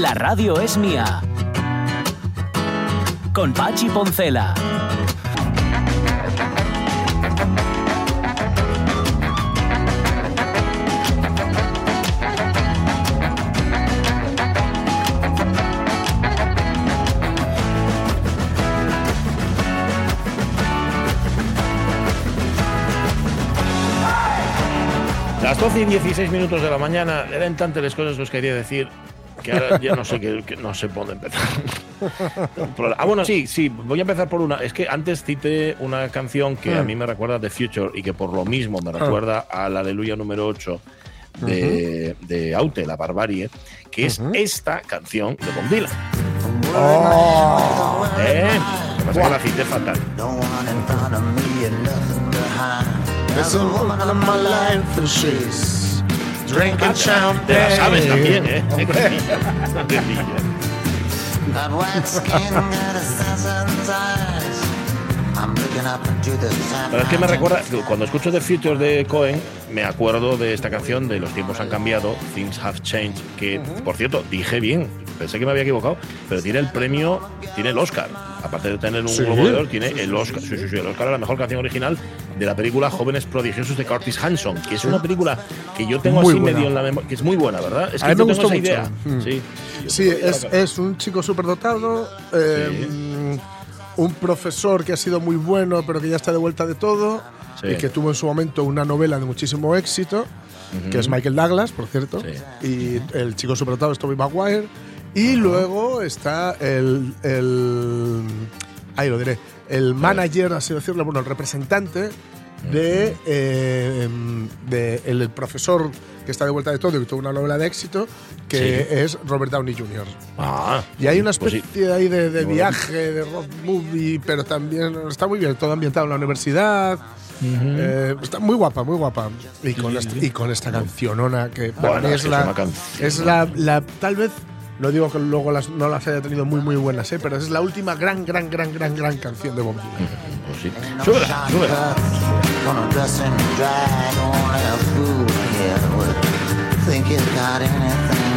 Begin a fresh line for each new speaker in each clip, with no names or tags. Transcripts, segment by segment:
La radio es mía. Con Pachi Poncela.
Las 12 y 16 minutos de la mañana eran tantas las cosas que os quería decir que ahora ya no sé que, que no sé por dónde empezar. ah, bueno, sí, sí, voy a empezar por una. Es que antes cité una canción que a mí me recuerda a The Future y que por lo mismo me recuerda al Aleluya número 8 de, de Aute, la barbarie, que es esta canción de Bob Dylan. ¿Eh? Lo que pasa es que la cité fatal.
There's a woman in my life and she's drinking
Te la sabes
champagne.
también, ¿eh? Qué cosilla, qué cosilla.
That white skin got assassin's eyes.
Pero es que me recuerda, cuando escucho The Future de Cohen, me acuerdo de esta canción de Los tiempos han cambiado, Things Have Changed, que, por cierto, dije bien, pensé que me había equivocado, pero tiene el premio, tiene el Oscar. Aparte de tener un
¿Sí?
Globo de Oro, tiene el Oscar, sí, sí, sí, el Oscar a la mejor canción original de la película Jóvenes Prodigiosos de Curtis Hanson, que es una película que yo tengo
Muy
así
buena.
medio en la memoria, que es muy buena, ¿verdad? Es
A
que
mí
yo
me
tengo
gustó
esa
mucho.
idea.
Mm.
Sí.
Sí, es, es un chico superdotado, eh, un profesor que ha sido muy bueno, pero que ya está de vuelta de todo,
Sí.
y que tuvo en su momento una novela de muchísimo éxito, que es Michael Douglas, por cierto, y el chico superdotado es Tobey Maguire, y luego está el, el ahí lo diré, el manager, así decirlo, bueno, el representante de, eh, de el, el profesor que está de vuelta de todo y que tuvo una novela de éxito, que es Robert Downey Jr.
Ah,
Y hay una
pues sí.
especie ahí de, viaje, de road movie, pero también está muy bien, todo ambientado en la universidad. Eh, está muy guapa, muy guapa. Y con, esta, y con esta cancionona que para
Bueno,
mí
es
la, es la, la- tal vez no digo que luego las, no las haya tenido muy muy buenas, ¿eh? pero es la última gran, gran, gran, gran, gran canción de Bob Dylan.
Pues sí. Súbela, súbela.
Think got anything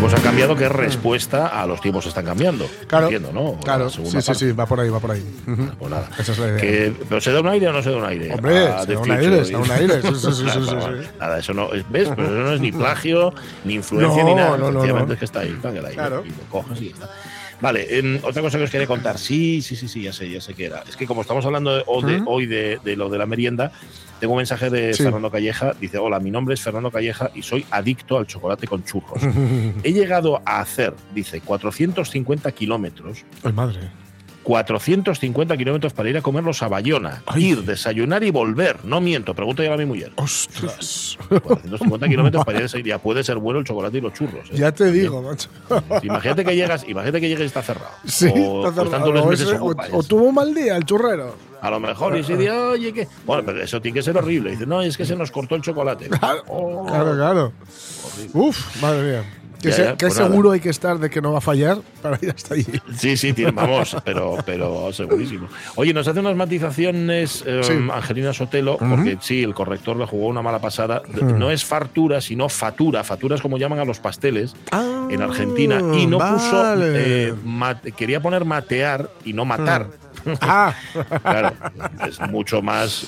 tiempos han cambiado, que es respuesta a los tiempos están cambiando.
Claro,
Entiendo, ¿no?
claro,
La
sí, sí, sí, va por ahí, va por ahí. Ujú.
Pues nada.
Esa es la idea.
Que- ¿Pero se da un aire o no se da un aire?
Hombre,
A
se da un aire, se da un aire, sí, sí,
Nada,
sí,
nada, eso no. es- ¿Ves? Pues eso no es ni plagio, ni influencia,
No,
ni nada.
no, no,
es que está ahí. Tángala ahí.
Claro.
Y lo coges y está. Vale, em, otra cosa que os quería contar. Sí, sí, sí, sí, ya sé, ya sé qué era. Es que como estamos hablando de- de-
¿Mm?
hoy de, de lo de la merienda, tengo un mensaje de
Sí.
Fernando Calleja. Dice: Hola, mi nombre es Fernando Calleja y soy adicto al chocolate con churros. He llegado a hacer, dice, 450 kilómetros.
Ay, madre.
450 kilómetros para ir a comerlos a Bayona. Ir, desayunar y volver. No miento, pregunto ya a mi mujer.
Ostras.
450 kilómetros para ir a desayunar. Puede ser bueno el chocolate y los churros. ¿eh?
Ya te digo, macho.
Imagínate que llegas, imagínate que llegas y está cerrado.
Sí,
o,
está
están
cerrado. O ese- o- tuvo un mal día el churrero.
A lo mejor, y se dice, oye, que. Bueno, pero eso tiene que ser horrible. Dice, no, es que se nos cortó el chocolate. Oh,
Claro, claro. Uf, madre mía. Que,
Ya,
se-
ya,
que
pues nada.
seguro hay que estar de que no va a fallar para ir hasta allí.
Sí, sí, vamos, pero, pero segurísimo. Oye, nos hace unas matizaciones eh,
Sí.
Angelina Sotelo, porque sí, el corrector le jugó una mala pasada. No es fartura, sino fatura. Fatura es como llaman a los pasteles en Argentina. Y no puso.
Ah, vale.
eh, mate- quería poner matear y no matar.
Ah,
Claro, es mucho más,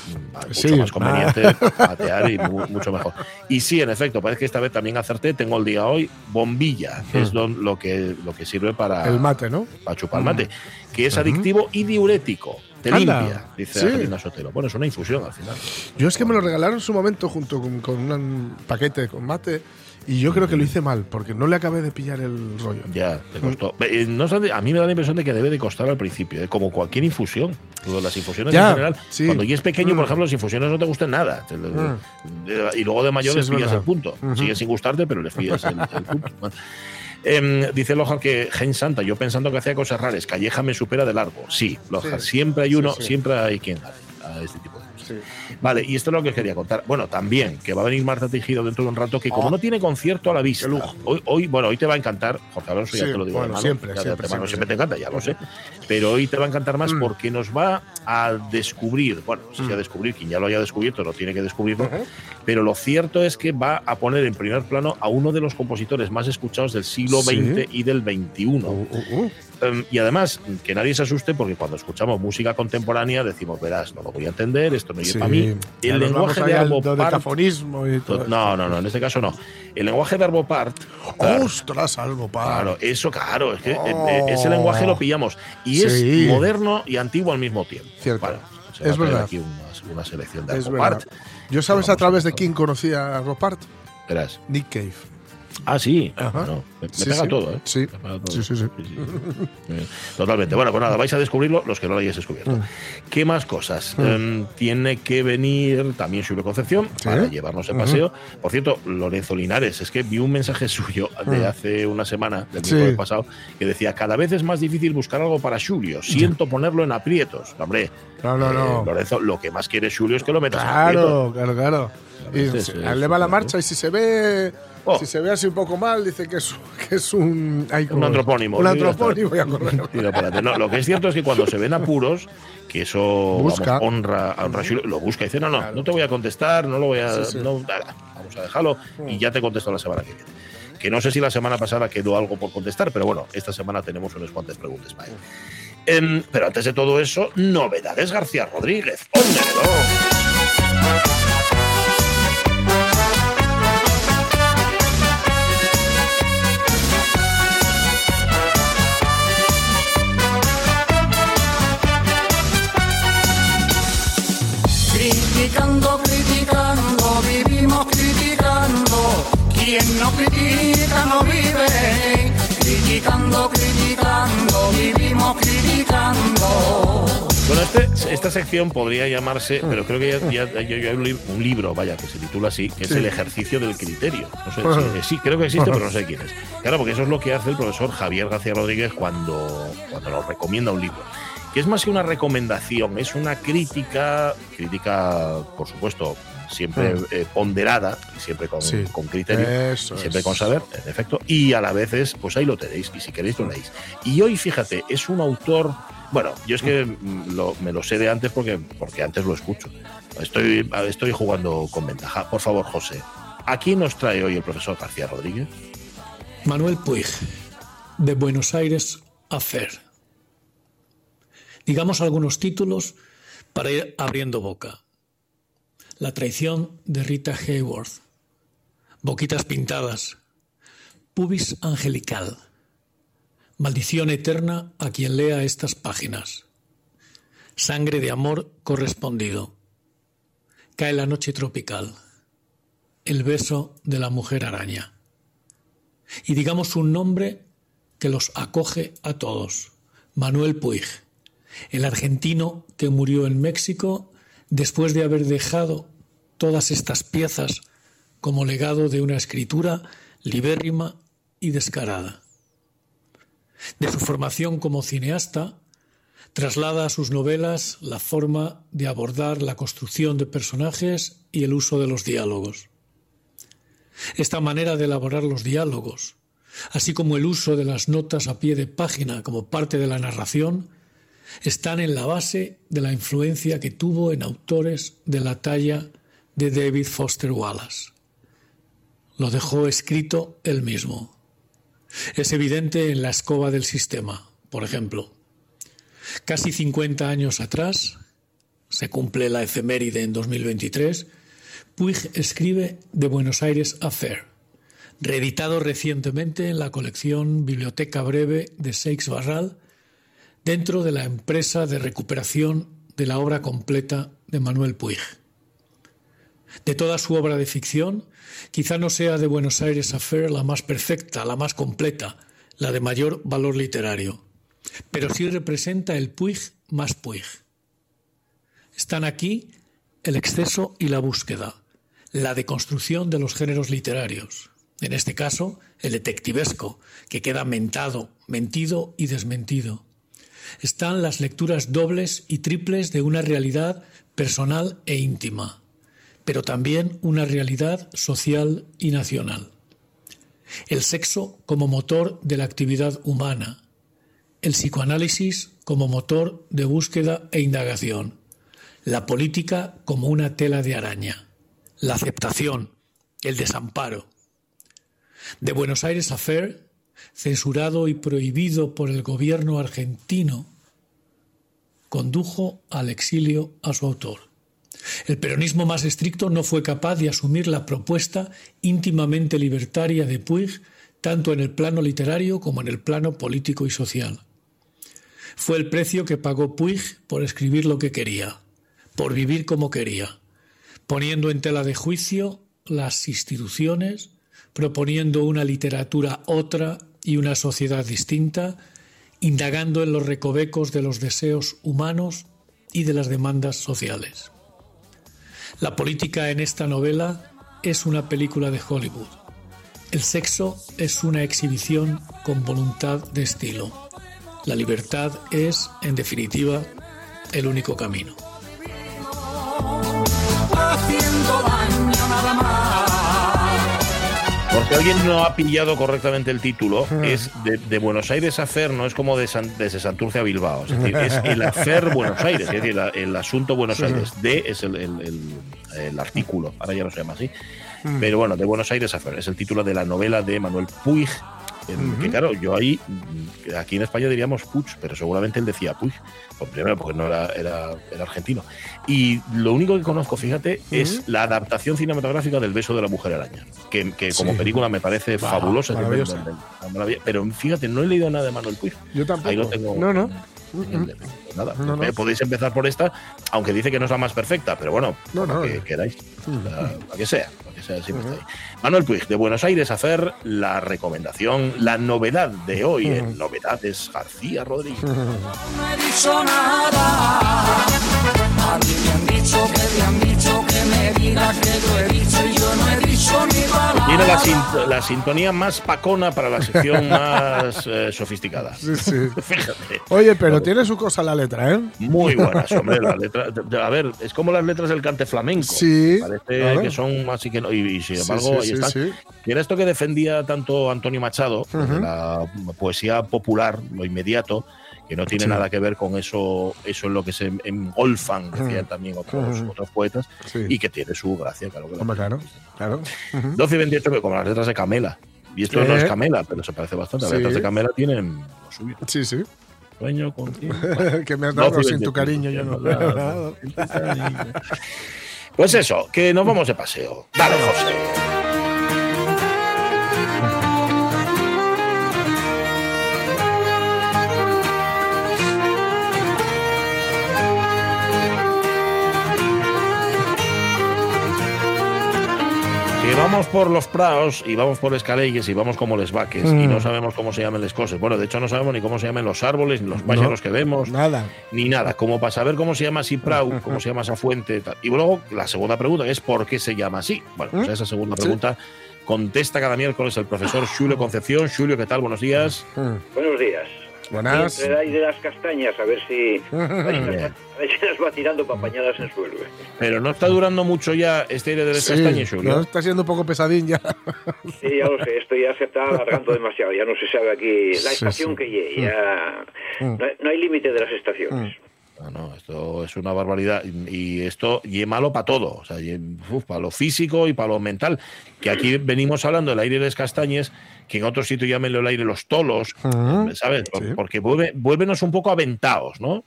mucho
Sí.
más conveniente matear y mu- mucho mejor. Y sí, en efecto, parece que esta vez también acerté. Tengo el día hoy bombilla, que es lo, lo que, lo que sirve para,
el mate, ¿no?
para chupar mate, que es adictivo y diurético. Te
Anda,
limpia, dice
sí.
Angelina Sotelo. Bueno, es una infusión al final.
Yo es que me lo regalaron en su momento junto con, con un paquete con mate y yo creo que lo hice mal porque no le acabé de pillar el rollo.
Ya, te costó. Eh, No obstante, a mí me da la impresión de que debe de costar al principio, ¿eh? como cualquier infusión. Las infusiones
Ya,
en general.
sí.
Cuando ya es pequeño, por
Mm.
ejemplo, las infusiones no te gustan nada. Te- eh, Y luego de mayor
Sí,
les
es
pillas el punto.
Ujú.
Sigue sin gustarte, pero les pillas el, el punto. Em, dice Lojar que Gen Santa, yo pensando que hacía cosas raras, Calleja me supera de largo. Sí, Lojar,
Sí.
siempre hay uno,
Sí, sí.
siempre hay quien hace a este tipo de cosas. Vale, y esto es lo que os quería contar. Bueno, también que va a venir Marta Tejido dentro de un rato, que como
Oh.
no tiene concierto a la vista, hoy, hoy, bueno, hoy te va a encantar, Jorge Alonso, ya
Sí,
te lo digo
bueno,
de mano,
siempre,
de
siempre, siempre,
siempre te encanta, ya lo sé. Pero hoy te va a encantar más
Mm.
porque nos va a descubrir, bueno, si a descubrir, quien ya lo haya descubierto no tiene que descubrirlo, pero lo cierto es que va a poner en primer plano a uno de los compositores más escuchados del siglo
Sí.
XX y del XXI.
Uh, uh, uh.
Em, y además, que nadie se asuste porque cuando escuchamos música contemporánea decos, verás, no lo voy a entender, esto no es
Sí.
para mí. El lenguaje de
y todo
to- No, no, no, en este caso no. El lenguaje de Arbopart. claro,
¡Ostras, algo para!
Claro, eso, claro, es que eh,
Oh.
eh, ese lenguaje lo pillamos. Y
Sí.
es moderno y antiguo al mismo tiempo.
Cierto. Es verdad.
aquí una, una selección de
Es verdad. ¿Yo sabes a través de quién conocía a?
Verás.
Nick Cave.
Ah, sí. Bueno, me,
Sí,
pega
sí.
todo, ¿eh?
Sí.
Me pega todo.
Sí, sí, sí.
Totalmente. Bueno, pues nada, vais a descubrirlo los que no lo hayáis descubierto.
Mm.
¿Qué más cosas? Em, tiene que venir también Julio Concepción para llevarnos de paseo. Por cierto, Lorenzo Linares, es que vi un mensaje suyo de hace una semana, del miércoles pasado, que decía: Cada vez es más difícil buscar algo para Julio. Siento ponerlo en aprietos. Hombre,
No, no,
eh,
no.
Lorenzo, lo que más quiere Julio es que lo metas en aprietos.
Claro, claro, claro. Y se- eleva la marcha y si se ve
Oh.
si se ve así un poco mal, dice que es, que es un ay,
Un antropónimo.
Un antropónimo,
para adelante. No, lo que es cierto es que cuando se ven apuros, que eso
Busca.
vamos, honra a honra a lo busca y dice, no, no, no te voy a contestar, no lo voy a.
Sí, sí.
no, nada, vamos a dejarlo y ya te contesto la semana que viene. Que no sé si la semana pasada quedó algo por contestar, pero bueno, esta semana tenemos unas cuantas preguntas para él. Em, pero antes de todo eso, novedades García Rodríguez. ¡Hombre,
Criticando, criticando, vivimos criticando.
Bueno, este- esta sección podría llamarse, pero creo que ya, ya- ya- ya hay un, lib- un libro, vaya, que se titula así, que es el ejercicio del criterio. No sé, sí, sí, creo que existe, pero no sé quién es. Claro, porque eso es lo que hace el profesor Javier García Rodríguez cuando, cuando nos recomienda un libro. Que es más que una recomendación, es una crítica, crítica, por supuesto, siempre
Mm.
eh, ponderada, y siempre con,
Sí.
con criterio.
Eso
siempre
es.
con saber, en efecto, y a la vez es, pues ahí lo tenéis, y si queréis lo leéis. Y hoy, fíjate, es un autor, bueno, yo es que mm, lo- me lo sé de antes porque, porque antes lo escucho. Estoy, estoy jugando con ventaja. Por favor, José, ¿a quién nos trae hoy el profesor García Rodríguez?
Manuel Puig, de Buenos Aires a Fer. Digamos algunos títulos para ir abriendo boca. La traición de Rita Hayworth. Boquitas pintadas. Pubis angelical. Maldición eterna a quien lea estas páginas. Sangre de amor correspondido. Cae la noche tropical. El beso de la mujer araña y digamos un nombre que los acoge a todos. Manuel Puig, el argentino que murió en México después de haber dejado todas estas piezas como legado de una escritura libérrima y descarada. De su formación como cineasta, traslada a sus novelas la forma de abordar la construcción de personajes y el uso de los diálogos. Esta manera de elaborar los diálogos, así como el uso de las notas a pie de página como parte de la narración, están en la base de la influencia que tuvo en autores de la talla de David Foster Wallace. Lo dejó escrito él mismo. Es evidente en La escoba del sistema, por ejemplo. Casi 50 años atrás, se cumple la efeméride en 2023, Puig escribe De Buenos Aires a Fair, reeditado recientemente en la colección Biblioteca Breve de Seix Barral, dentro de la empresa de recuperación de la obra completa de Manuel Puig. De toda su obra de ficción, quizá no sea de Buenos Aires Affair la más perfecta, la más completa, la de mayor valor literario, pero sí representa el Puig más Puig. Están aquí el exceso y la búsqueda, la deconstrucción de los géneros literarios, en este caso el detectivesco, que queda mentado, mentido y desmentido. Están las lecturas dobles y triples de una realidad personal e íntima, pero también una realidad social y nacional. El sexo como motor de la actividad humana, el psicoanálisis como motor de búsqueda e indagación, la política como una tela de araña, la aceptación, el desamparo. De Buenos Aires Affair, censurado y prohibido por el gobierno argentino, condujo al exilio a su autor. El peronismo más estricto no fue capaz de asumir la propuesta íntimamente libertaria de Puig, tanto en el plano literario como en el plano político y social. Fue el precio que pagó Puig por escribir lo que quería, por vivir como quería, poniendo en tela de juicio las instituciones, proponiendo una literatura otra y una sociedad distinta, indagando en los recovecos de los deseos humanos y de las demandas sociales. La política en esta novela es una película de Hollywood. El sexo es una exhibición con voluntad de estilo. La libertad es, en definitiva, el único camino.
Porque alguien no ha pillado correctamente el título, es de, de Buenos Aires a Fer, no es como de San- desde Santurce a Bilbao, es decir, es el Afer Buenos Aires, es decir, el asunto Buenos Aires. De es el, el- el- el artículo, ahora ya no se llama así. Pero bueno, de Buenos Aires a Fer, es el título de la novela de Manuel Puig. Que claro, yo ahí, mm, aquí en España diríamos Puig, pero seguramente él decía Puig, pues primero porque no era, era, era argentino. Y lo único que conozco, fíjate, es la adaptación cinematográfica del beso de la mujer araña, que, que como
Sí.
película me parece fabulosa. Pero fíjate, no he leído nada de Manuel Puig.
Yo tampoco.
Ahí lo tengo.
No, no.
Nada.
No, no.
Eh, Podéis empezar por esta, aunque dice que no es la más perfecta, pero bueno,
No,
que queráis. La, la que sea, la que sea siempre está ahí. Manuel Puig, de Buenos Aires hacer la recomendación, la novedad de hoy en Novedades García Rodríguez.
No he dicho nada. A mí me han dicho que me han dicho
Tiene la, sin- la sintonía más pacona para la sección más eh, sofisticada.
Sí, sí.
Fíjate.
Oye, pero tiene su cosa la letra, ¿eh?
Muy buenas, hombre. De- de- a ver, es como las letras del cante flamenco.
Sí,
Parece que son así que no. Y, y sin embargo,
sí,
ahí están. Y era esto que defendía tanto Antonio Machado, de la poesía popular, lo inmediato, que no tiene
Sí.
nada que ver con eso, eso en lo que se engolfan, decían también otros, otros poetas,
Sí.
y que tiene su gracia, claro. que
Hombre, claro, claro.
12 y 28, pero como las letras de Camela. Y esto
¿Qué?
no es Camela, pero se parece bastante. Las
Sí.
letras de Camela tienen lo suyo.
Sí, sí.
Sueño contigo.
que me has dado
12 y
sin tu
28,
cariño, yo no.
me has dado tu. Pues eso, que nos vamos de paseo. Dale, José. Vamos por los praos y vamos por escaleyes y vamos como les vaques y
Mm.
no sabemos cómo se llaman las cosas. Bueno, de hecho no sabemos ni cómo se llaman los árboles, ni los pájaros que vemos,
Nada.
ni nada. Como para saber cómo se llama así prau, cómo se llama esa fuente. tal. Y luego la segunda pregunta que es ¿por qué se llama así? Bueno, pues
¿Mm?
esa segunda
Sí.
pregunta contesta cada miércoles el profesor Julio Concepción. Julio, ¿qué tal? Buenos días.
Mm.
Buenos días.
Buenas.
Entre ahí de las castañas, a ver si, a ver si las- va tirando papañadas en suelo. eh.
Pero no está durando mucho ya este aire de las
Sí,
castañas, Julio.
no, está siendo un poco pesadín ya.
Sí, ya lo sé, esto ya se está alargando demasiado, ya no se sabe aquí la
Sí,
estación
sí.
que llegue, ya
Mm.
no hay, no hay límite de las estaciones.
No, no, esto es una barbaridad. Y esto y es malo para todo. O sea, para lo físico y para lo mental. Que aquí venimos hablando del aire de las castañas, que en otros sitios llámenlo el aire los tolos,
Ujú.
¿sabes?
Sí.
Porque vuelve, vuélvenos un poco aventados, ¿no?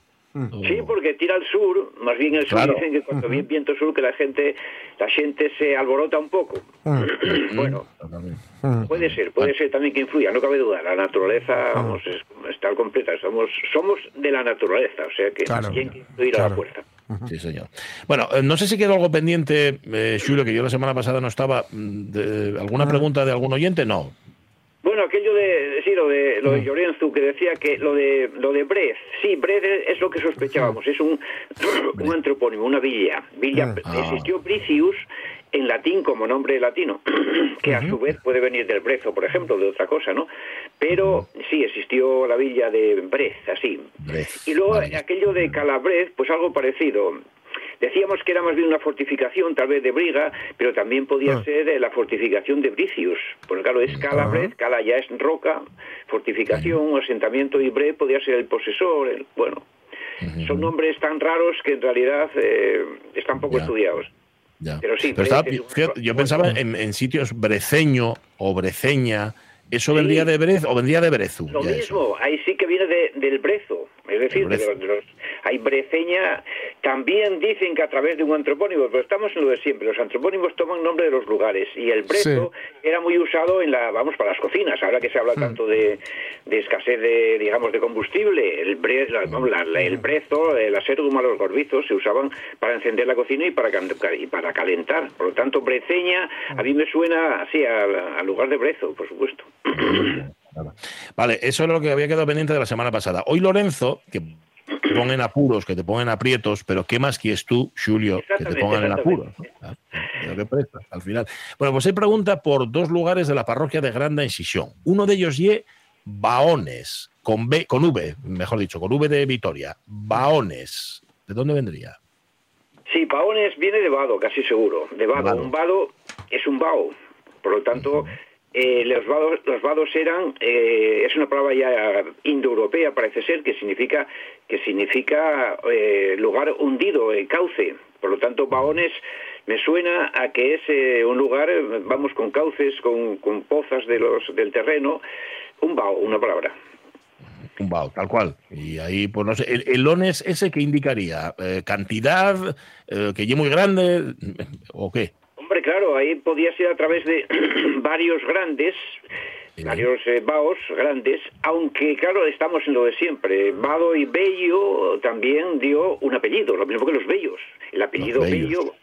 Sí, porque tira al sur, más bien el sur
Claro.
dicen que cuando viene viento sur que la gente la gente se alborota un poco. bueno,
Totalmente.
puede ser, puede ser también que influya, no cabe duda. La naturaleza, vamos, es, estar completa. Somos, somos de la naturaleza, o sea que
Claro,
¿quién quiere ir a
claro.
la puerta?
Sí, señor. Bueno, eh, no sé si quedó algo pendiente, eh, Julio, que yo la semana pasada no estaba. mm, de- ¿Alguna pregunta de algún oyente? No.
Bueno, aquello de, sí, lo de,
Mm.
lo de Llorenzu, que decía que lo de, lo de Brez, sí, Brez es, es lo que sospechábamos, es un, un antropónimo, una villa. Villa
Ah.
Existió Bricius en latín como nombre latino, que a su vez puede venir del Brezo, por ejemplo, de otra cosa, ¿no? Pero sí, existió la villa de Brez, así.
Brez,
Y luego
vale.
aquello de Calabrez, pues algo parecido. Decíamos que era más bien una fortificación, tal vez de Briga, pero también podía
Ah.
ser eh, la fortificación de Bricius. Porque claro, es Calabrez, Cala ya es roca, fortificación, un asentamiento y Bre podía ser el posesor, el- bueno. Son nombres tan raros que en realidad eh, están poco
Ya.
estudiados.
Ya.
Pero sí,
estaba- fíjate, yo pensaba en, en sitios breceño o breceña. ¿Eso vendría de Brez o vendría de Brezu?
Lo
eso.
mismo, ahí sí que viene de- del brezo, es decir,
brezo.
de los, de los- hay breceña, también dicen que a través de un antropónimo, pero estamos en lo de siempre, los antropónimos toman nombre de los lugares y el brezo era muy usado en la, vamos, para las cocinas, ahora que se habla tanto de, de escasez de, digamos, de combustible, el, bre, la- la- el brezo, el aserguma, los gorbizos se usaban para encender la cocina y para, y para calentar, por lo tanto, breceña a mí me suena así al lugar de brezo, por supuesto.
Vale, eso era lo que había quedado pendiente de la semana pasada. Hoy Lorenzo, que te pongan apuros, que te pongan aprietos, pero ¿qué más quieres tú, Julio, que te pongan en apuros? al final. Bueno, pues hay pregunta por dos lugares de la parroquia de Granda en Sisión. Uno de ellos ye Baones, con B, con V, mejor dicho, con V de Vitoria. Baones. ¿De dónde vendría?
Sí, Paones viene de vado, casi seguro. De vado. Un vado es un vao. Por lo tanto, eh, los, vados, los vados eran, eh, es una palabra ya indoeuropea, parece ser, que significa, que significa eh, lugar hundido, eh, cauce. Por lo tanto, Baones me suena a que es eh, un lugar, vamos, con cauces, con, con pozas de los, del terreno. Un bao, una palabra.
Un bao, tal cual. Y ahí, pues no sé, el, el ones ese que indicaría Eh, cantidad, que ye muy grande, o qué.
Claro, ahí podía ser a través de varios grandes, varios eh, vaos grandes, aunque claro, estamos en lo de siempre. Vado y Bello también dio un apellido, lo mismo que los Bellos. El apellido. Bello,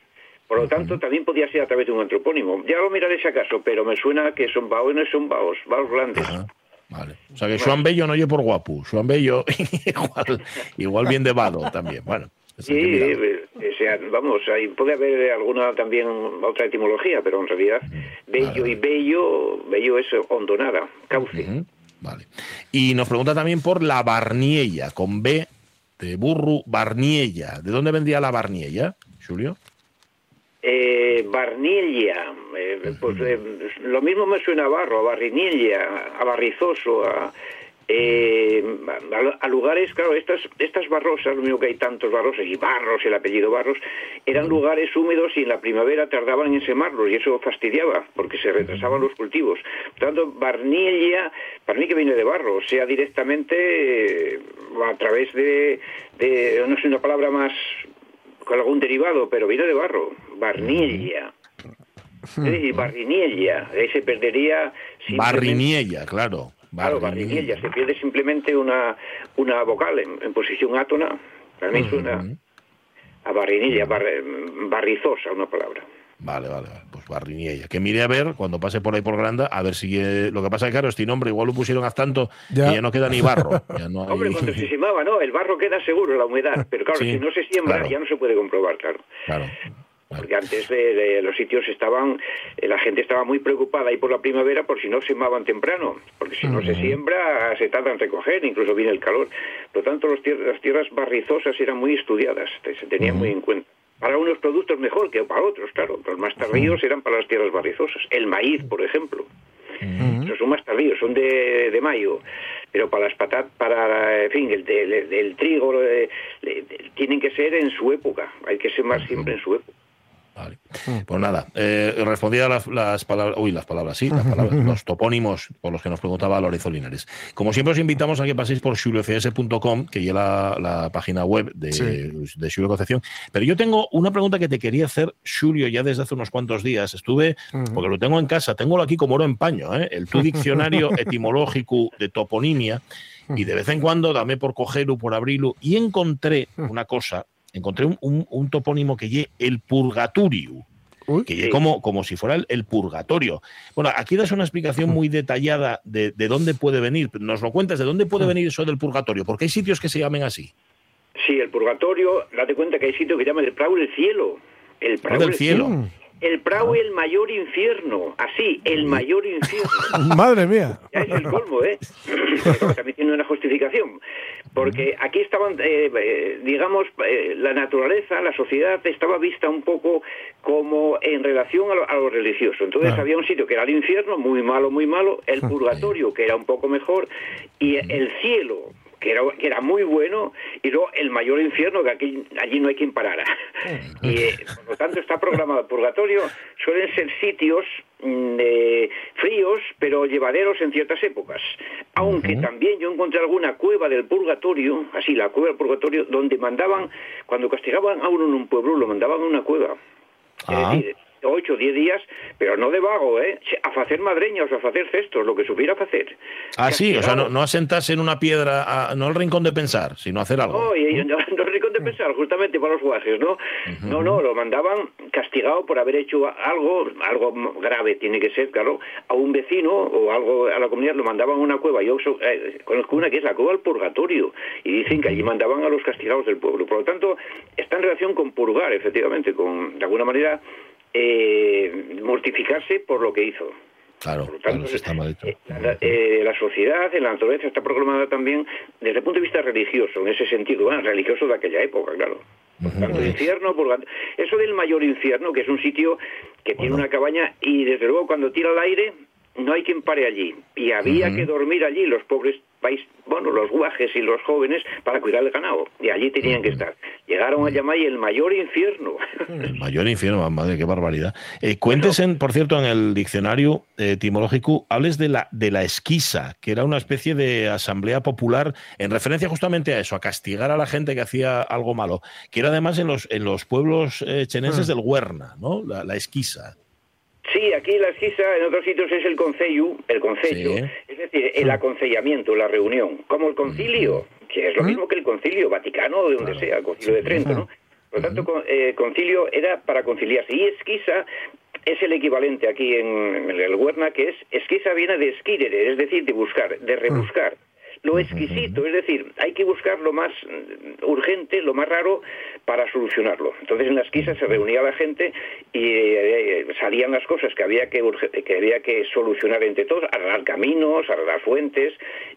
por lo tanto, también podía ser a través de un antropónimo. Ya lo miraré si acaso, pero me suena que son vaos, son vaos, vaos grandes.
Ajá, Vale. O sea que Joan Bello no oye por guapo. Joan Bello igual, igual bien de vado también. Bueno.
Sí, o sea, vamos, ahí puede haber alguna también otra etimología, pero en realidad Bello y Bello, Bello es hondonada, cauce.
Vale. Y nos pregunta también por la Barniella, con B de burro, Barniella. ¿De dónde vendría la Barniella, Julio?
Eh, Barnilla, eh, pues eh, lo mismo me suena a barro, a barrinilla, a barrizoso, a, eh, a, a lugares, claro, estas, estas barrosas, lo mismo que hay tantos barrosos y barros, el apellido barros, eran lugares húmedos y en la primavera tardaban en semarlos y eso fastidiaba porque se retrasaban los cultivos. Por tanto, barnilla, para mí que viene de barro, sea directamente eh, a través de, de, no sé, una palabra más con algún derivado, pero viene de barro, barnilla. Sí, barrinilla, ahí se perdería
Barriniella, claro.
Claro, barrinilla, se pierde simplemente una, una vocal en, en posición átona. Para mí suena a barrinilla, bar- barrizosa, una palabra.
Vale, vale, vale. Pues Barriniella. Que mire a ver cuando pase por ahí por Granda, a ver si. eh, lo que pasa es que, claro, este nombre igual lo pusieron hasta tanto
Ya.
que ya no queda ni barro. Ya no hay-
Hombre, cuando se semaba, no, el barro queda seguro, la humedad, pero claro,
Sí,
si no se siembra
claro.
ya no se puede comprobar, claro.
Claro.
Porque antes de, de los sitios estaban, eh, la gente estaba muy preocupada ahí por la primavera por si no semaban temprano, porque si no se siembra se tarda en recoger, incluso viene el calor. Por lo tanto, los tier- las tierras barrizosas eran muy estudiadas, se tenían muy en cuenta. Para unos productos mejor que para otros, claro. Los más tardíos eran para las tierras barrizosas. El maíz, por ejemplo. Esos son más tardíos, son de, de mayo. Pero para las patatas, para, en fin, el, el- el- el trigo, eh, tienen que ser en su época. Hay que sembrar siempre en su época.
Vale. Pues nada, eh, respondía a las, las palabras, uy, las palabras, sí, las palabras, los topónimos por los que nos preguntaba Lorenzo Linares. Como siempre os invitamos a que paséis por xuliocs.com, que ya la, la página web de,
Sí.
de Xulio Concepción. Pero yo tengo una pregunta que te quería hacer, Julio, ya desde hace unos cuantos días. Estuve, porque lo tengo en casa, tengo aquí como oro en paño, ¿eh? el tu diccionario etimológico de toponimia. y de vez en cuando dame por cogerlo, por abrirlo, y encontré una cosa, encontré un, un- un topónimo que lle el purgatorio. Que lle como, como si fuera el, el purgatorio. Bueno, aquí das una explicación muy detallada de, de dónde puede venir. Nos lo cuentas, ¿de dónde puede venir eso del purgatorio? Porque hay sitios que se llamen así.
Sí, el purgatorio, date cuenta que hay sitio que llaman el Prado del Cielo. El Prado
del cielo.
El Prado el mayor infierno. Así, el mayor infierno.
Madre mía.
Ya es el colmo, ¿eh? También tiene una justificación. Porque aquí estaban, eh, eh, digamos, eh, la naturaleza, la sociedad estaba vista un poco como en relación a lo, a lo religioso. Entonces
Claro.
había un sitio que era el infierno, muy malo, muy malo, el purgatorio, que era un poco mejor, y el cielo, que era, que era muy bueno, y luego el mayor infierno, que aquí, allí no hay quien parara. Y eh, por lo tanto está programado el purgatorio, suelen ser sitios mm, eh, fríos, pero llevaderos en ciertas épocas. Aunque también yo encontré alguna cueva del purgatorio, así la cueva del purgatorio, donde mandaban, cuando castigaban a uno en un pueblo, lo mandaban a una cueva.
Ah.
Es decir, ocho o diez días, pero no de vago, ¿eh? A hacer madreñas a hacer cestos, lo que supiera hacer.
Ah, sí, o sea, no,
Castigado.
no a sentarse en una piedra, a- no al rincón de pensar, sino a hacer algo.
No, y, no, no es rincón de pensar, justamente para los guajes, ¿no? No, no, lo mandaban castigado por haber hecho algo, algo grave tiene que ser, claro, a un vecino o algo a la comunidad, lo mandaban a una cueva. Yo eh, conozco una que es la cueva del purgatorio, y dicen que allí mandaban a los castigados del pueblo. Por lo tanto, está en relación con purgar, efectivamente, con, de alguna manera, eh, mortificarse por lo que hizo.
Claro,
Por lo tanto,
claro, está mal hecho.
eh, la, eh, la sociedad, en la naturaleza, está programada también desde el punto de vista religioso, en ese sentido, bueno, religioso de aquella época, claro. Por tanto, infierno, purgatorio. Eso del mayor infierno, que es un sitio que tiene una cabaña y desde luego cuando tira el aire no hay quien pare allí. Y había que dormir allí los pobres país, bueno, los guajes y los jóvenes para cuidar el ganado. Y allí tenían que estar. Llegaron a llamar el mayor infierno.
El mayor infierno, madre, qué barbaridad. Eh, cuentes, en, por cierto, en el diccionario eh, etimológico, hables de la, de la esquisa, que era una especie de asamblea popular en referencia justamente a eso, a castigar a la gente que hacía algo malo, que era además en los, en los pueblos eh, chenenses del Huerna, ¿no? La, la esquisa.
Sí, aquí la esquisa, en otros sitios es el concello, el concello,
Sí.
es decir, el aconsellamiento, la reunión, como el concilio, que es lo mismo que el concilio vaticano o de donde sea, el concilio de Trento, ¿no? Por lo tanto, con- eh, concilio era para conciliarse. Y esquisa es el equivalente aquí en, el Huerna, que es, esquisa viene de esquirere, es decir, de buscar, de rebuscar. Lo exquisito, es decir, hay que buscar lo más mm, urgente, lo más raro para solucionarlo. Entonces en la esquisa se reunía la gente y eh, salían las cosas que había que, que había que solucionar entre todos, arreglar caminos, arreglar fuentes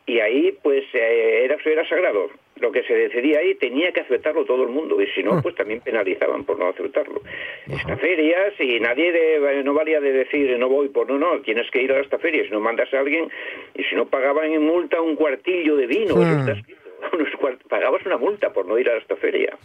y ahí pues eh, era, era sagrado. Lo que se decidía ahí tenía que aceptarlo todo el mundo y si no pues también penalizaban por no aceptarlo. Esta feria, si nadie de- no valía de decir no voy por no, no, tienes que ir a esta feria, si no mandas a alguien y si no pagaban en multa un cuartillo de vino, escrito. Unos cuart- pagabas una multa por no ir a esta feria.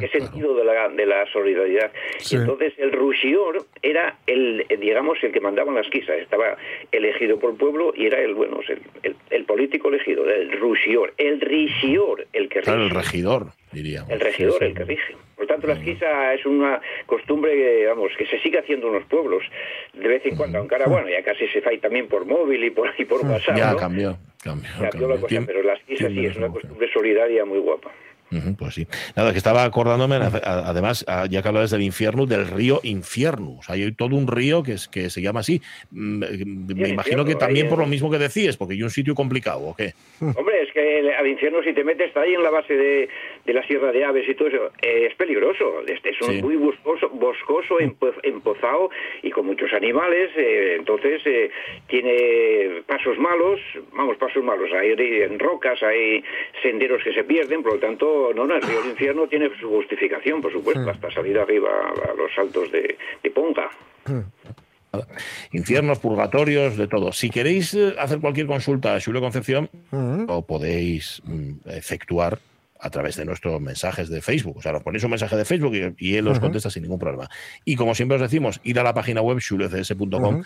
Qué sentido de la, de la solidaridad.
Sí.
Entonces el Rougior era el, digamos, el que mandaba en las quisas. Estaba elegido por el pueblo y era el, bueno, el, el, el político elegido, el Rougior. El Rigior, el que
Claro, el
rige.
regidor, diríamos.
El regidor,
Sí, sí.
el que rige. Por tanto, la esquisa es una costumbre, que, vamos, que se sigue haciendo en los pueblos de vez en cuando, aunque ahora, bueno, ya casi se fai también por móvil y por, y por WhatsApp,
Ya
¿no?
cambió, cambió.
Cambió la cosa, pero la esquisa
tiene
sí es una costumbre solidaria muy guapa.
Pues sí. Nada, que estaba acordándome, además, ya que hablabas del infierno, del río Infernus. Hay todo un río que, es, que se llama así. Mm, eh, Me imagino
infierno,
que también
ahí
por lo mismo que decías, porque hay un sitio complicado, ¿o qué?
Hombre, es que el- al infierno si te metes está ahí en la base de, de la Sierra de Aves y todo eso, eh, es peligroso. Este es un
Sí.
muy boscoso, boscoso empo- empozado y con muchos animales. eh, entonces eh, tiene pasos malos, vamos, pasos malos. Hay en rocas, hay senderos que se pierden, por lo tanto, no, no, el río del infierno tiene su justificación, por supuesto, hasta salir arriba a, los saltos de, de Ponga.
Infiernos, purgatorios, de todo. Si queréis hacer cualquier consulta a Julio Concepción, lo podéis mm, efectuar a través de nuestros mensajes de Facebook. O sea, nos ponéis un mensaje de Facebook y, y él os contesta sin ningún problema. Y como siempre os decimos, ir a la página web xuliocs.com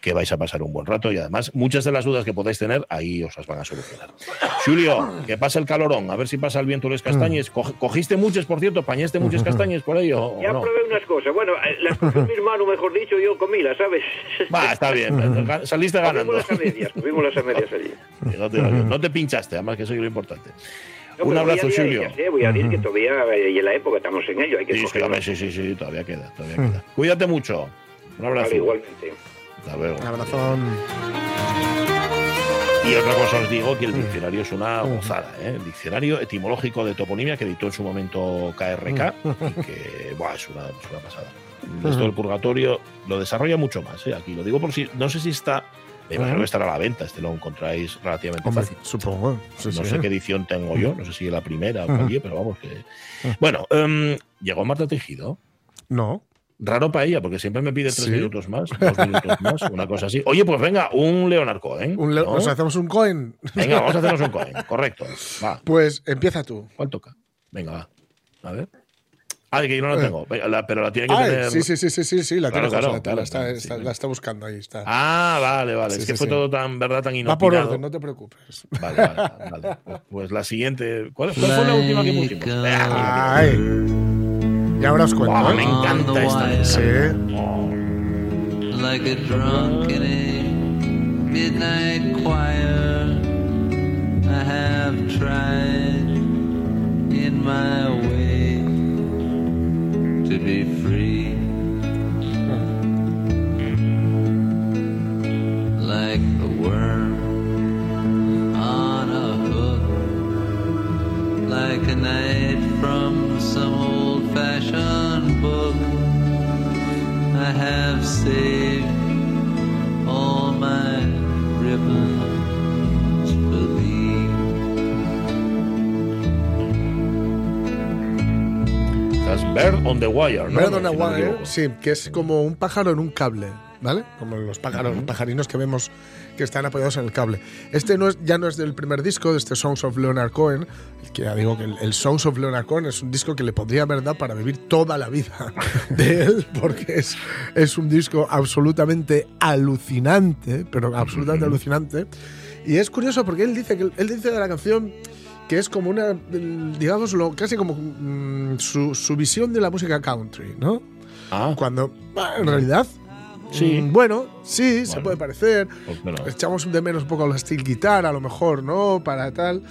que vais a pasar un buen rato y además muchas de las dudas que podáis tener ahí os las van a solucionar. Julio, que pasa el calorón, a ver si pasa el viento les castañes. Co- ¿Cogiste muchas, por cierto? ¿Pañaste muchas castañas por ahí o,
Ya
no?
probé unas cosas. Bueno, eh, las cogió mi hermano, mejor dicho, yo comílas, ¿sabes?
Va, está bien, saliste ganando.
Comimos las a medias, comimos las a medias allí.
No te, no te pinchaste, además que eso es lo importante.
No,
un abrazo, Julio.
ya sé, voy a decir que todavía, eh, y en la época estamos en ello, hay que
Sí, sí, sí, sí, sí, todavía queda, todavía queda. Cuídate mucho. Un abrazo.
Vale, igualmente.
Hasta luego.
Un abrazón.
Y otra cosa os digo que el diccionario es una gozada, ¿eh? El diccionario etimológico de toponimia que editó en su momento KRK y que buah, es, una, es una pasada. Esto del purgatorio lo desarrolla mucho más, ¿eh? Aquí lo digo por si. No sé si está. Me imagino que estará a la venta, este lo encontráis relativamente
Hombre,
fácil.
supongo. Sí,
no
sí.
sé qué edición tengo yo, no sé si la primera o cualquier, pero vamos que. Bueno, em, llegó Marta Tejido.
No.
Raro para ella, porque siempre me pide tres
Sí.
minutos más, dos minutos más, una cosa así. Oye, pues venga, un Leonard Cohen.
Un le-
¿no?
Nos hacemos un coin.
Venga, vamos a hacernos un Cohen, correcto. Va,
Pues empieza tú.
¿cuál toca? Venga, va. A ver. Ah, que yo no la tengo, Venga, la- pero la tiene que
Ay,
tener.
sí, sí, sí, sí, sí, sí, la
Claro,
tiene
claro,
José,
claro,
la, está,
claro,
está-
sí.
la está buscando ahí. Está.
Ah, vale, vale.
Sí,
es que
sí,
fue
sí.
todo tan verdad, tan
Va
inopinado.
por orden, no te preocupes.
Vale, vale, vale. Pues, pues la siguiente. ¿Cuál, cuál fue la última que pusimos? Ah,
Ay. Ya ahora os cuento.
guau,
¿eh?
me encanta esta.
Sí.
like a drunk in a midnight choir. I have tried in my way to be free. Like the worm on a hook, like a night from some old fashioned book. I have saved all my ribbons
Bird on the Wire, ¿no?
Bird on
me
Wire, sí, que es como un pájaro en un cable, ¿vale? Como los pájaros, pajarinos que vemos que están apoyados en el cable. Este no es, ya no es del primer disco, de este Songs of Leonard Cohen, que ya digo que el, el Songs of Leonard Cohen es un disco que le podría haber dado para vivir toda la vida de él, porque es, es un disco absolutamente alucinante, pero absolutamente alucinante. Y es curioso porque él dice que él dice de la canción que es como una, digamos, lo, casi como mm, su, su visión de la música country, ¿no?
Ah,
Cuando, bah, en realidad,
Sí.
mm, bueno, sí, se puede parecer.
pues bueno.
Echamos de menos un poco la steel guitar, a lo mejor, ¿no? Para tal.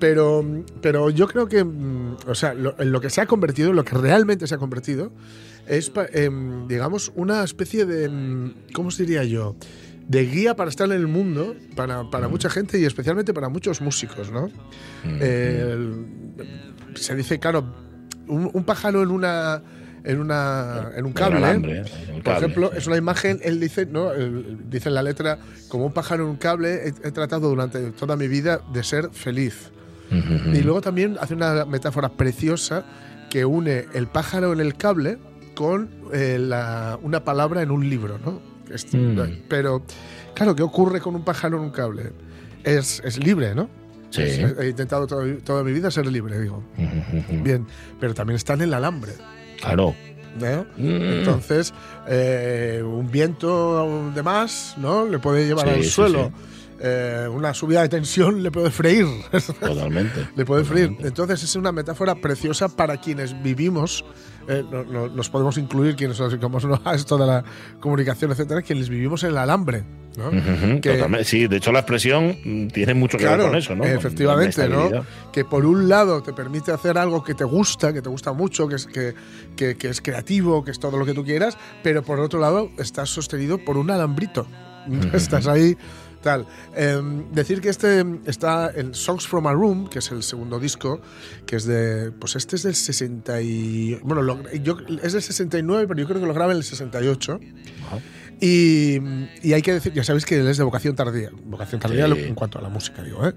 Pero, pero yo creo que, mm, o sea, lo, en lo que se ha convertido, en lo que realmente se ha convertido, es, em, digamos, una especie de, ¿cómo se diría yo? De guía para estar en el mundo, para, para mucha gente y especialmente para muchos músicos, ¿no? El- se dice, claro, un, un pájaro en una en una en un cable,
alambre, ¿eh? En
por
cable,
ejemplo,
sí.
es una imagen, él dice, ¿no? Él dice en la letra, como un pájaro en un cable, he, he tratado durante toda mi vida de ser feliz. Y luego también hace una metáfora preciosa que une el pájaro en el cable con eh, la- una palabra en un libro, ¿no? Es-
Mm.
Pero, claro, ¿qué ocurre con un pájaro en un cable? Es, es libre, ¿no?
Sí.
Es- he intentado todo- toda mi vida ser libre, digo. Bien, pero también está en el alambre.
Claro.
¿no?
Mm.
Entonces, eh, un viento de más, ¿no? Le puede llevar
Sí,
al
sí,
suelo. Eh, una subida de tensión le puede freír.
Totalmente.
le puede freír. Entonces, es una metáfora preciosa para quienes vivimos. eh, no- no- nos podemos incluir quienes nos dedicamos a esto de la comunicación, etcétera, quienes vivimos en el alambre. ¿no? Que-.
Sí, de hecho la expresión tiene mucho que ver con eso, ¿no?
Efectivamente, ¿no? Que por un lado te permite hacer algo que te gusta, que te gusta mucho, que es, que, que- que es creativo, que es todo lo que tú quieras, pero por otro lado estás sostenido por un alambrito. Estás ahí. Tal. Em, decir que este está en Songs from a Room, que es el segundo disco, que es de. Pues este es del 60. Y, bueno, lo- yo, es del 69, pero yo creo que lo graba en el 68. Y, y hay que decir, ya sabéis que él es de vocación tardía. Vocación tardía
Sí.
en cuanto a la música, digo, ¿eh?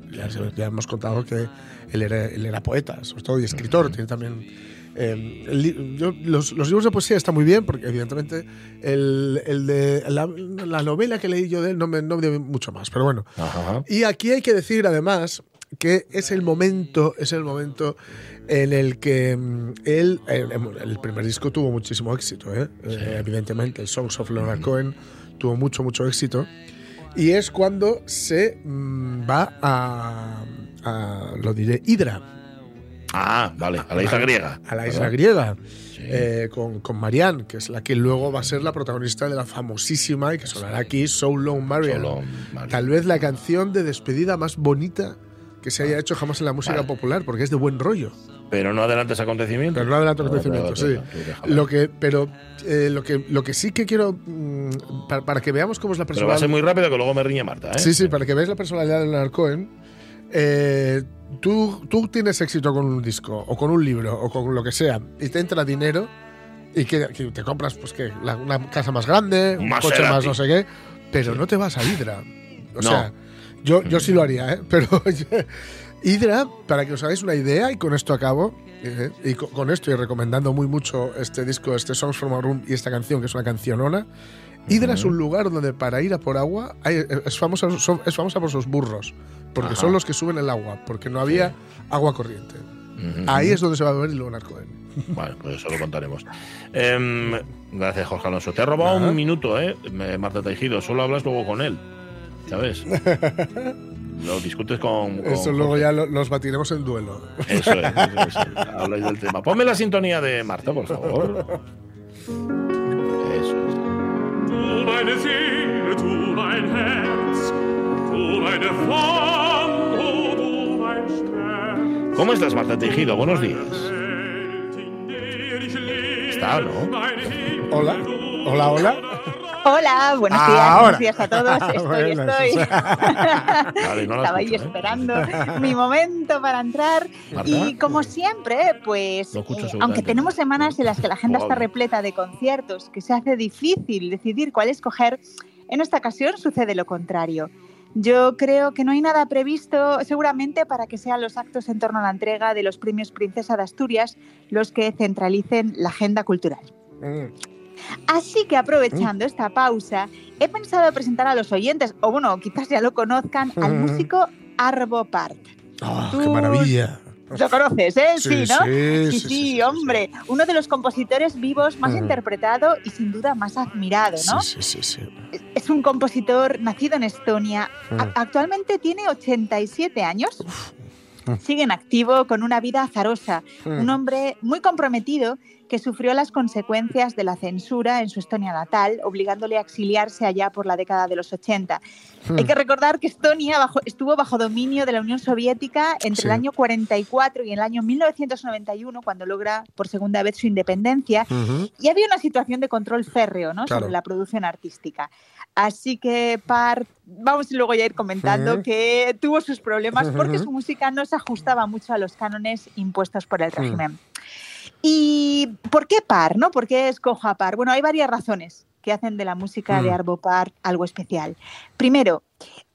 Ya hemos contado que él era, él era poeta, sobre todo, y escritor. Tiene también. Eh, el yo- los, los libros de poesía están muy bien, porque evidentemente el, el de la, la novela que leí yo de él no me, no me dio mucho más, pero bueno.
Ajá.
Y aquí hay que decir, además, que es el momento, es el momento en el que mm, él, el, el primer disco tuvo muchísimo éxito, ¿eh? Eh, evidentemente, el Songs of Leonard Cohen tuvo mucho, mucho éxito. Y es cuando se mm, va a, a, lo diré, Hydra,
Ah, vale, a la isla griega.
a la isla griega, eh, con, con Marianne, que es la que luego va a ser la protagonista de la famosísima y que sonará aquí, So Long Marianne.
Vale.
Tal vez la canción de despedida más bonita que se haya hecho jamás en la música
Vale.
popular, porque es de buen rollo.
Pero no adelantes acontecimientos.
Pero no adelanto
No,
acontecimientos, sí. Lo que, pero eh, lo, que, lo que sí que quiero, mm, para, para que veamos cómo es la
Pero va a
personalidad.
ser muy rápido que luego me riñe Marta, ¿eh?
Sí, sí, para que veáis la personalidad de Leonard Cohen. Eh, tú, tú tienes éxito con un disco, o con un libro, o con lo que sea, y te entra dinero, y que, que te compras pues, que la- una casa más grande, un
Maserati.
coche más no sé qué, pero no te vas a Hydra. O
No.
sea, yo, yo sí lo haría, ¿eh? pero Hydra, para que os hagáis una idea, y con esto acabo, eh, y co- con, esto y recomendando muy mucho este disco, este Songs from a Room y esta canción, que es una cancionona, Hydra es un lugar donde para ir a por agua hay- es, famosa, son- es famosa por sus burros, porque
Ajá.
son los que suben el agua, porque no había agua corriente.
Ujú.
Ahí es donde se va a beber el Leonard Cohen.
Vale, pues eso lo contaremos. Em, gracias, Jorge Alonso. Te ha robado
Nada.
un minuto, ¿eh? Marta Tejido. Solo hablas luego con él. ¿Sabes? lo discutes con. con
Eso luego ya lo- los batiremos en duelo.
Eso es, eso es. Habláis del tema. Ponme la sintonía de Marta, por favor. Eso es.
Du meine Seele, du mein Herz, du meine Flamme, oh, du mein Stern.
¿Cómo estás, Marta Tejido? Buenos días. Está, ¿no?
mein Himmel,
Hola, hola, hola.
Hola, buenos
Ah,
días,
ahora.
buenos días a todos. Estoy, estoy.
Vale, no la
Estaba ahí
¿eh?
esperando mi momento para entrar.
Marta.
Y como siempre, pues, eh, aunque tenemos semanas en las que la agenda está repleta de conciertos, que se hace difícil decidir cuál escoger, en esta ocasión sucede lo contrario. Yo creo que no hay nada previsto, seguramente, para que sean los actos en torno a la entrega de los premios Princesa de Asturias los que centralicen la agenda cultural.
Mm.
Así que aprovechando esta pausa, he pensado presentar a los oyentes, o bueno, quizás ya lo conozcan, al músico Arvo Part.
Ah, ¡Qué maravilla!
Lo conoces, ¿eh? Sí, ¿no?
Sí,
Sí,
sí,
sí, hombre. Uno de los compositores vivos más
Ujú.
interpretado y sin duda más admirado, ¿no?
Sí, sí, sí, sí.
Es un compositor nacido en Estonia.
Mm.
Actualmente tiene 87 años.
Mm.
Sigue en activo con una vida azarosa.
Mm.
Un hombre muy comprometido que sufrió las consecuencias de la censura en su Estonia natal, obligándole a exiliarse allá por la década de los 80.
Mm.
Hay que recordar que Estonia bajo- estuvo bajo dominio de la Unión Soviética entre
Sí.
el año 44 y el año 1991, cuando logra por segunda vez su independencia. Y había una situación de control férreo ¿no?
Claro.
sobre la producción artística. Así que Par, vamos luego ya a ir comentando que tuvo sus problemas porque su música no se ajustaba mucho a los cánones impuestos por el
Mm.
régimen. ¿Y por qué Par? ¿no? ¿Por qué escojo a Par? Bueno, hay varias razones que hacen de la música de
Mm.
Arvo Par algo especial. Primero,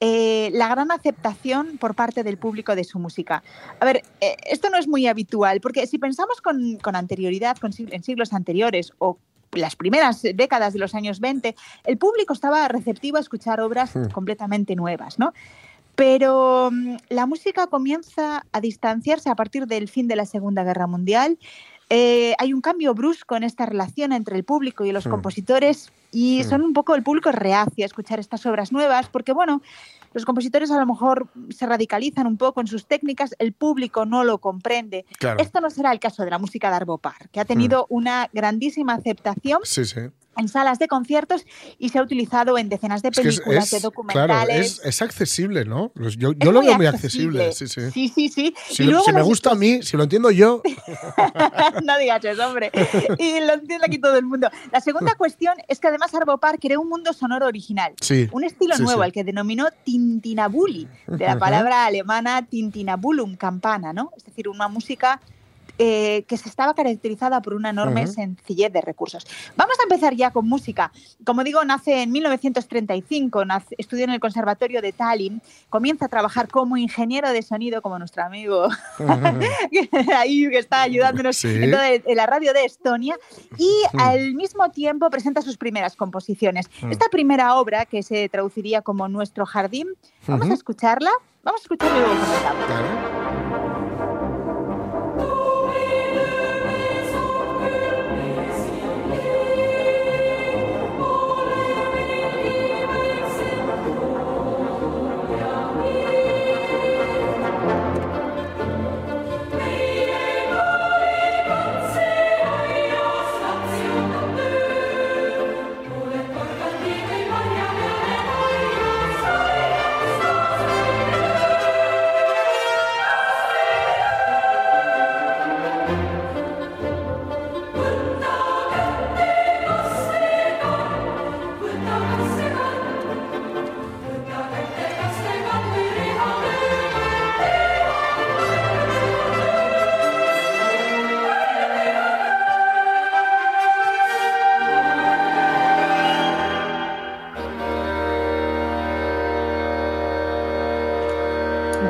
eh, la gran aceptación por parte del público de su música. A ver, eh, esto no es muy habitual, porque si pensamos con, con anterioridad, con en siglos anteriores o las primeras décadas de los años 20, el público estaba receptivo a escuchar obras
Mm.
completamente nuevas, ¿no? Pero mm, la música comienza a distanciarse a partir del fin de la Segunda Guerra Mundial. Eh, hay un cambio brusco en esta relación entre el público y los compositores y son un poco el público reacio a escuchar estas obras nuevas porque, bueno, los compositores a lo mejor se radicalizan un poco en sus técnicas, el público no lo comprende.
Claro.
Esto no será el caso de la música de Arvo Part, que ha tenido una grandísima aceptación
Sí, sí.
en salas de conciertos y se ha utilizado en decenas de
Es que es-
películas, de
claro,
documentales.
es, es accesible, ¿no? Yo, yo lo veo muy accesible, sí,
accesible.
sí.
Sí, sí, sí.
Si,
y luego
si me gusta a mí, si lo entiendo yo,
no digas eso, hombre. Y lo entiende aquí todo el mundo. La segunda cuestión es que además Arvo Part creó un mundo sonoro original.
Sí,
Un estilo
sí,
nuevo,
sí.
al que denominó Tintinabuli, de la palabra alemana Tintinabulum, campana, ¿no? Es decir, una música eh, que se estaba caracterizada por una enorme
Ujú.
sencillez de recursos. Vamos a empezar ya con música. Como digo, nace en 1935, nace- estudió en el Conservatorio de Tallinn, comienza a trabajar como ingeniero de sonido, como nuestro amigo que ahí que está ayudándonos
Sí.
en, la radio de Estonia y al mismo tiempo presenta sus primeras composiciones.
Mm.
Esta primera obra, que se traduciría como Nuestro Jardín, vamos a escucharla, vamos a escucharla y luego comentamos.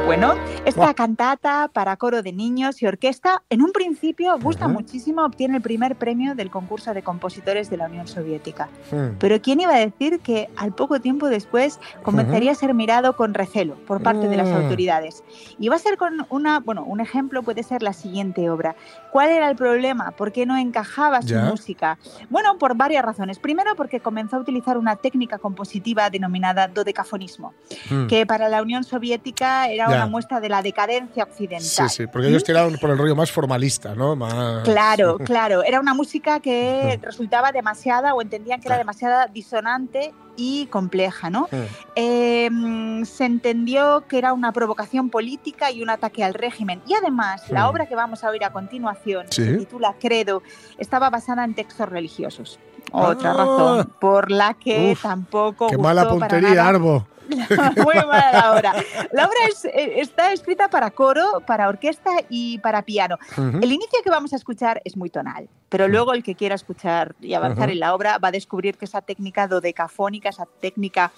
Bueno, esta
Buah.
cantata para coro de niños y orquesta, en un principio gusta
Ujú.
muchísimo, obtiene el primer premio del concurso de compositores de la Unión Soviética.
Hmm.
Pero ¿quién iba a decir que al poco tiempo después comenzaría a ser mirado con recelo por parte de las
Mm.
autoridades? Y va a ser con una, bueno, un ejemplo puede ser la siguiente obra. ¿Cuál era el problema? ¿Por qué no encajaba su música? Bueno, por varias razones. Primero, porque comenzó a utilizar una técnica compositiva denominada dodecafonismo,
Hmm.
que para la Unión Soviética era una muestra de la decadencia occidental.
Sí, sí, porque ellos tiraron por el rollo más formalista, ¿no? Más...
Claro, claro. Era una música que resultaba demasiada o entendían que era demasiada disonante y compleja, ¿no?
Hmm.
Eh, mm, se entendió que era una provocación política y un ataque al régimen. Y además, la
Hmm.
obra que vamos a oír a continuación, se titula Credo, estaba basada en textos religiosos. Otra
Ah.
razón por la que
Uf,
tampoco
Qué
gustó
mala
para
puntería,
nada.
Arbo.
Muy mala la obra. La obra es- eh, está escrita para coro, para orquesta y para piano.
Ujú.
El inicio que vamos a escuchar es muy tonal, pero luego el que quiera escuchar y avanzar
Ujú.
en la obra va a descubrir que esa técnica dodecafónica, esa técnica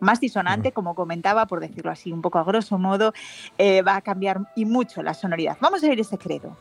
más disonante, como comentaba, por decirlo así, un poco a grosso modo, eh, va a cambiar y mucho la sonoridad. Vamos a oír ese credo.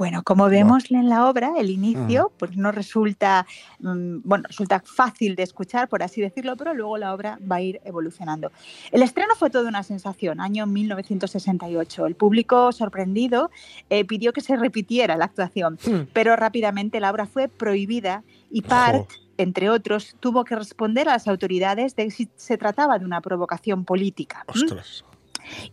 Bueno, como vemos en la obra, el inicio pues no resulta, mm, bueno, resulta fácil de escuchar, por así decirlo, pero luego la obra va a ir evolucionando. El estreno fue toda una sensación, año 1968. El público, sorprendido, eh, pidió que se repitiera la actuación,
Hmm.
pero rápidamente la obra fue prohibida y Part, entre otros, tuvo que responder a las autoridades de si se trataba de una provocación política. ¿m?
Ostras.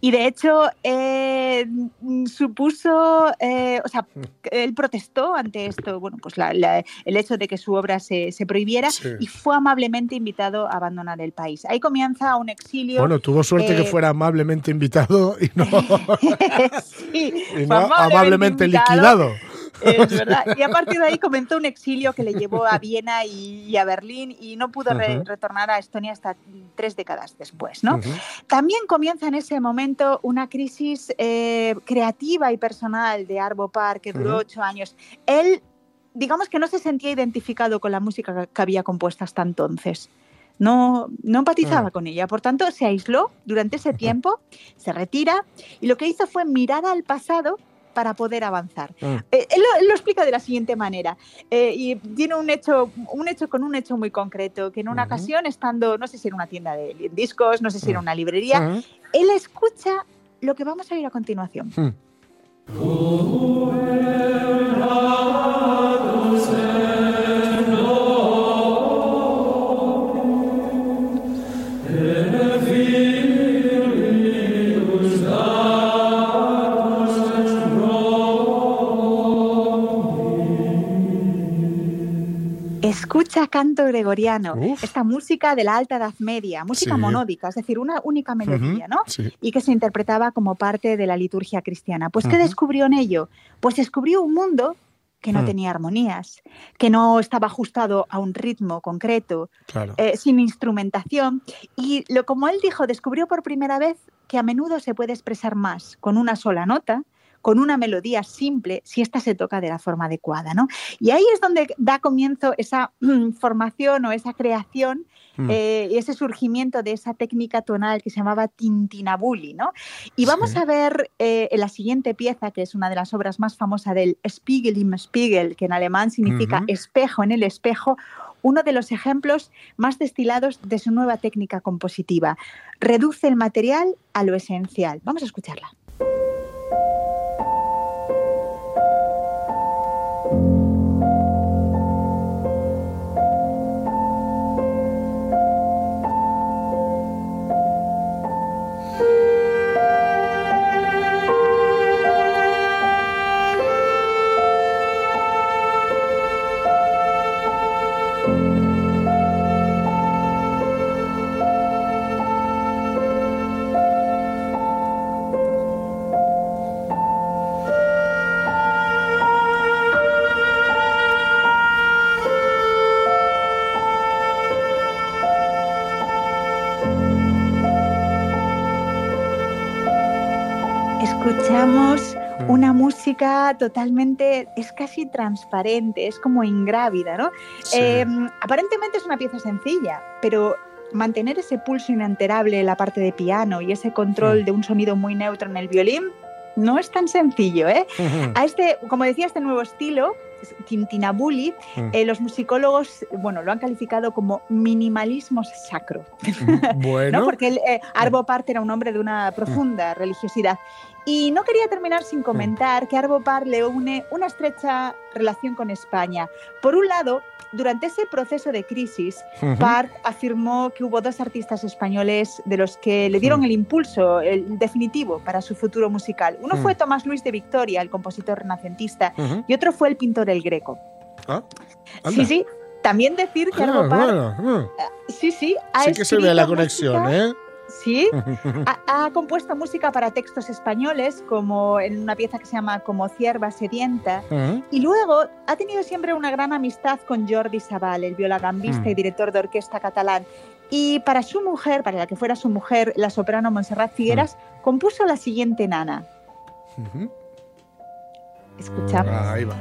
Y de hecho, eh, mm, supuso, eh, o sea,
Mm.
él protestó ante esto, bueno, pues la- la- el hecho de que su obra se, se prohibiera
Sí.
y fue amablemente invitado a abandonar el país. Ahí comienza un exilio.
Bueno, tuvo suerte que
eh,
fuera amablemente invitado y no,
sí,
y
fue
no amablemente liquidado.
Es verdad. Y a partir de ahí comenzó un exilio que le llevó a Viena y, a Berlín y no pudo re- retornar a Estonia hasta tres décadas después, ¿no?
Ujú.
También comienza en ese momento una crisis eh, creativa y personal de Arvo Part que duró
Ujú.
ocho años. Él, digamos que no se sentía identificado con la música que- había compuesto hasta entonces. no, no empatizaba con ella. Por tanto, se aisló durante ese tiempo, se retira y lo que hizo fue mirar al pasado para poder avanzar.
Mm.
Eh, él, lo, él lo explica de la siguiente manera. eh, y tiene un hecho, un hecho con un hecho muy concreto, que en una ocasión, estando, no sé si era una tienda de discos, no sé si era una librería,
Ujú.
él escucha lo que vamos a oír a continuación. Escucha canto gregoriano, esta música de la alta edad media, música
Sí.
monódica, es decir, una única melodía, ¿no?
sí.
Y que se interpretaba como parte de la liturgia cristiana. Pues, ¿qué descubrió en ello? Pues descubrió un mundo que no
Mm.
tenía armonías, que no estaba ajustado a un ritmo concreto,
Claro.
eh, sin instrumentación. Y lo como él dijo, descubrió por primera vez que a menudo se puede expresar más con una sola nota, con una melodía simple, si ésta se toca de la forma adecuada. ¿no? Y ahí es donde da comienzo esa mm, formación o esa creación
Mm.
eh, y ese surgimiento de esa técnica tonal que se llamaba tintinabuli. ¿no? Y vamos
Sí.
a ver eh, en la siguiente pieza, que es una de las obras más famosas del Spiegel im Spiegel, que en alemán significa espejo en el espejo, uno de los ejemplos más destilados de su nueva técnica compositiva. Reduce el material a lo esencial. Vamos a escucharla. Una música totalmente, es casi transparente, es como ingrávida, ¿no?
Sí.
Eh, aparentemente es una pieza sencilla, pero mantener ese pulso inalterable en la parte de piano y ese control de un sonido muy neutro en el violín no es tan sencillo, ¿eh? A este, como decía, este nuevo estilo, Tintinabuli,
Mm.
eh, los musicólogos, bueno, lo han calificado como minimalismo sacro.
Bueno.
¿no? Porque eh, Arvo Part era un hombre de una profunda religiosidad. Y no quería terminar sin comentar que Arvo Part le une una estrecha relación con España. Por un lado, durante ese proceso de crisis,
Ujú.
Part afirmó que hubo dos artistas españoles de los que le dieron el impulso, el definitivo, para su futuro musical. Uno
Mm.
fue Tomás Luis de Victoria, el compositor renacentista,
Ujú.
y otro fue el pintor El Greco.
Ah,
Sí, sí. También decir que
Ah,
Arvo Part
bueno, mm.
Sí, sí. Ha
Sí que se ve la conexión, ¿eh?
Sí. Ha, ha compuesto música para textos españoles, como en una pieza que se llama Como cierva sedienta.
Ujú.
Y luego ha tenido siempre una gran amistad con Jordi Sabal, el violagambista
Mm.
y director de orquesta catalán. Y para su mujer, para la que fuera su mujer, la soprano Montserrat Figueras, compuso la siguiente nana. Escuchamos.
Ahí va.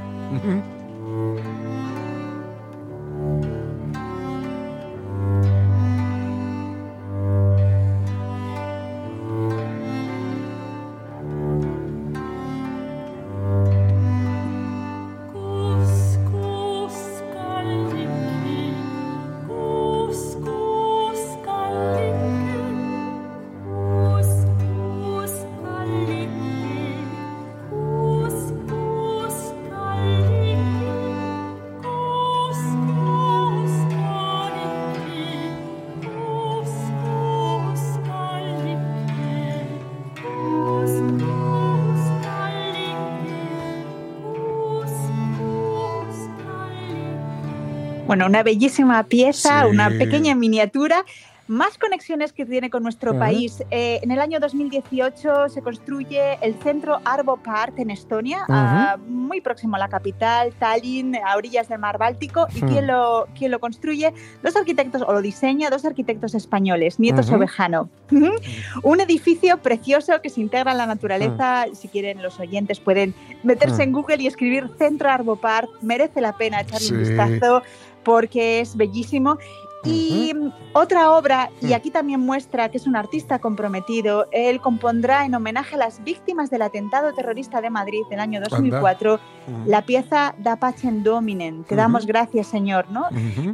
Bueno, una bellísima pieza,
Sí.
una pequeña miniatura. Más conexiones que tiene con nuestro
Ujú.
país. Eh, en el año 2018 se construye el centro Arvo Part en Estonia,
Ujú.
ah, muy próximo a la capital, Tallinn, a orillas del mar Báltico. ¿Y
Ujú.
quién lo, quién lo construye? Dos arquitectos, o lo diseña, dos arquitectos españoles, Nieto
Ujú.
Sobejano. Ujú. Un edificio precioso que se integra en la naturaleza. Si quieren, los oyentes pueden meterse
Mm.
en Google y escribir Centro Arvo Part. Merece la pena echarle un
Sí.
vistazo porque es bellísimo. Y mm, otra obra, y aquí también muestra que es un artista comprometido, él compondrá en homenaje a las víctimas del atentado terrorista de Madrid del año 2004
Ujú.
la pieza Da Pacem Dominem, Te damos
Ujú.
gracias Señor, ¿no?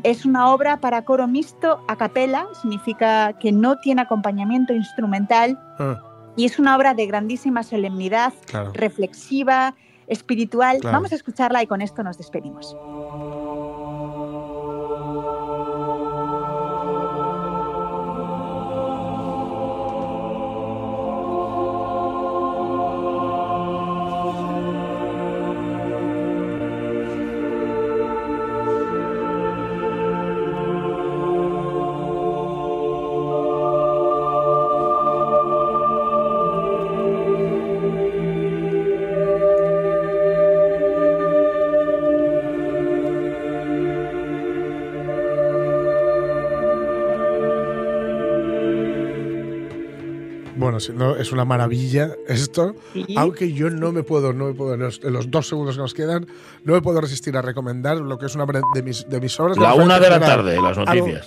Es una obra para coro mixto a capela, significa que no tiene acompañamiento instrumental
Ah,
y es una obra de grandísima solemnidad,
claro.
reflexiva, espiritual.
Claro.
Vamos a escucharla y con esto nos despedimos.
No, es una maravilla esto.
Sí.
Aunque yo no me puedo, no me puedo, en los, en los dos segundos que nos quedan, no me puedo resistir a recomendar lo que es una de mis, de mis obras.
La una de la tarde, las
algo-
noticias.